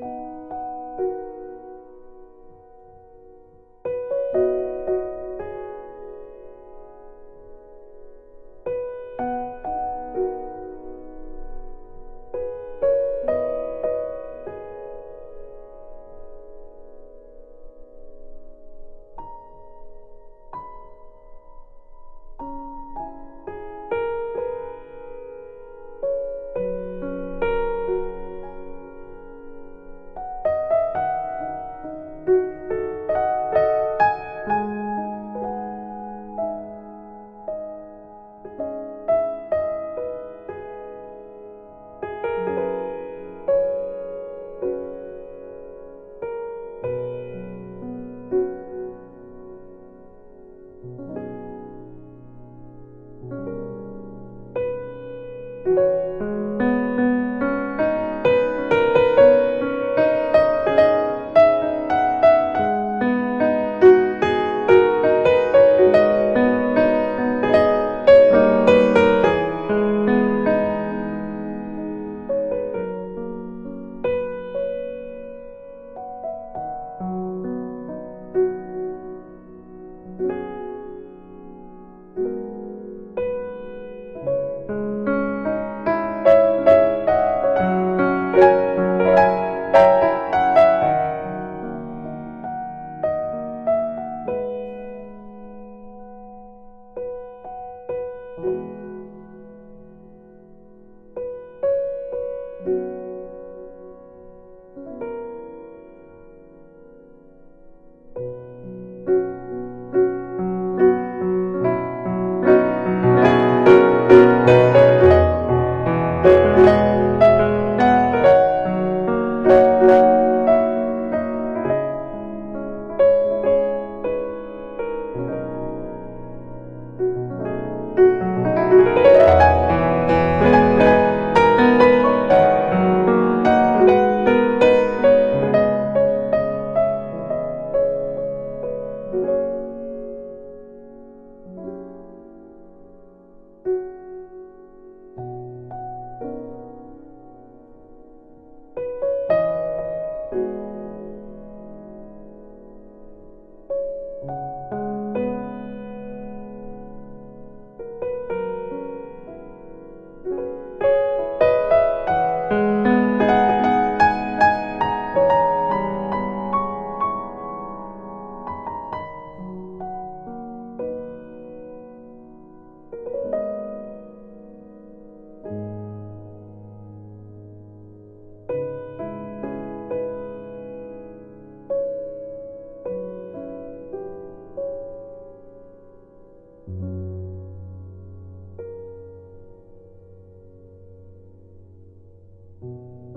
you you.